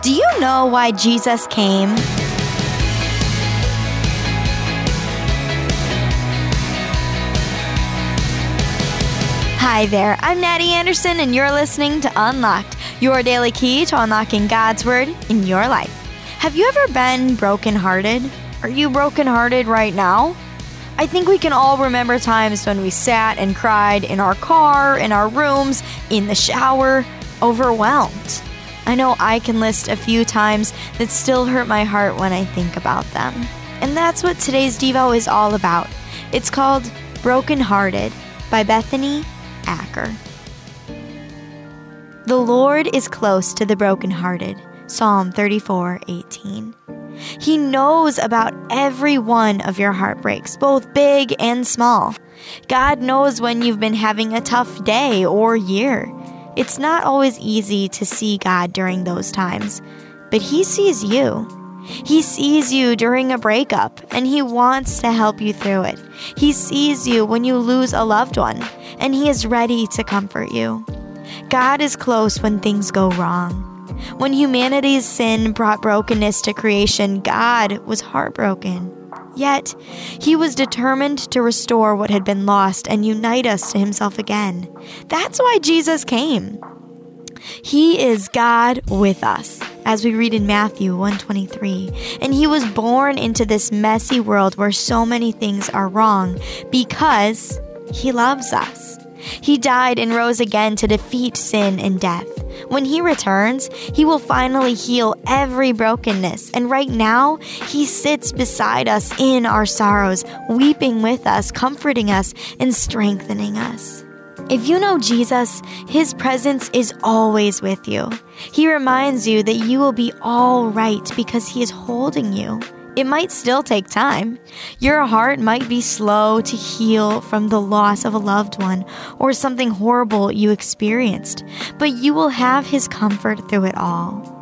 Do you know why Jesus came? Hi there, I'm Natty Anderson, and you're listening to Unlocked, your daily key to unlocking God's Word in your life. Have you ever been brokenhearted? Are you brokenhearted right now? I think we can all remember times when we sat and cried in our car, in our rooms, in the shower, overwhelmed. I know I can list a few times that still hurt my heart when I think about them. And that's what today's Devo is all about. It's called Broken Hearted by Bethany Acker. The Lord is close to the brokenhearted. Psalm 34 18. He knows about every one of your heartbreaks, both big and small. God knows when you've been having a tough day or year. It's not always easy to see God during those times, but He sees you. He sees you during a breakup and He wants to help you through it. He sees you when you lose a loved one and He is ready to comfort you. God is close when things go wrong. When humanity's sin brought brokenness to creation, God was heartbroken. Yet, He was determined to restore what had been lost and unite us to Himself again. That's why Jesus came. He is God with us, as we read in Matthew 123. And he was born into this messy world where so many things are wrong because he loves us. He died and rose again to defeat sin and death. When he returns, he will finally heal every brokenness. And right now, he sits beside us in our sorrows, weeping with us, comforting us, and strengthening us. If you know Jesus, His presence is always with you. He reminds you that you will be all right because He is holding you. It might still take time. Your heart might be slow to heal from the loss of a loved one or something horrible you experienced, but you will have His comfort through it all.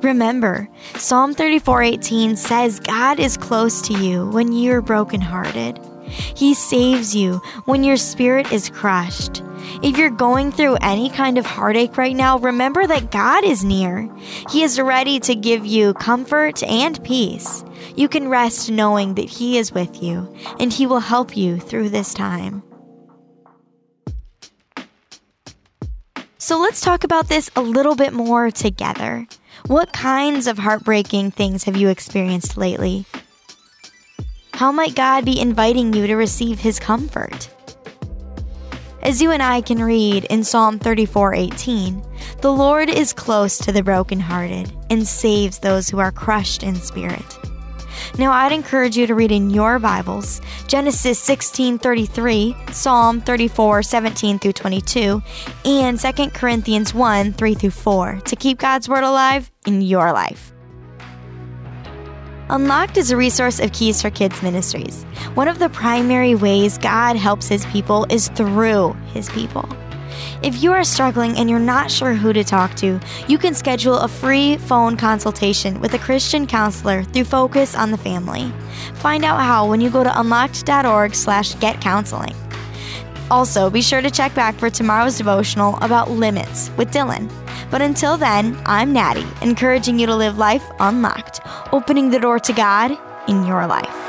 Remember, Psalm 34:18 says God is close to you when you're brokenhearted. He saves you when your spirit is crushed. If you're going through any kind of heartache right now, remember that God is near. He is ready to give you comfort and peace. You can rest knowing that He is with you and He will help you through this time. So let's talk about this a little bit more together. What kinds of heartbreaking things have you experienced lately? How might God be inviting you to receive His comfort? As you and I can read in Psalm 34:18, the Lord is close to the brokenhearted and saves those who are crushed in spirit. Now I'd encourage you to read in your Bibles Genesis 16:33, Psalm 34:17 through 22, and 2 Corinthians 1, 3 through 4 to keep God's word alive in your life. Unlocked is a resource of Keys for Kids Ministries. One of the primary ways God helps His people is through His people. If you are struggling and you're not sure who to talk to, you can schedule a free phone consultation with a Christian counselor through Focus on the Family. Find out how when you go to unlocked.org/getcounseling. Also, be sure to check back for tomorrow's devotional about limits with Dylan. But until then, I'm Natty, encouraging you to live life unlocked, opening the door to God in your life.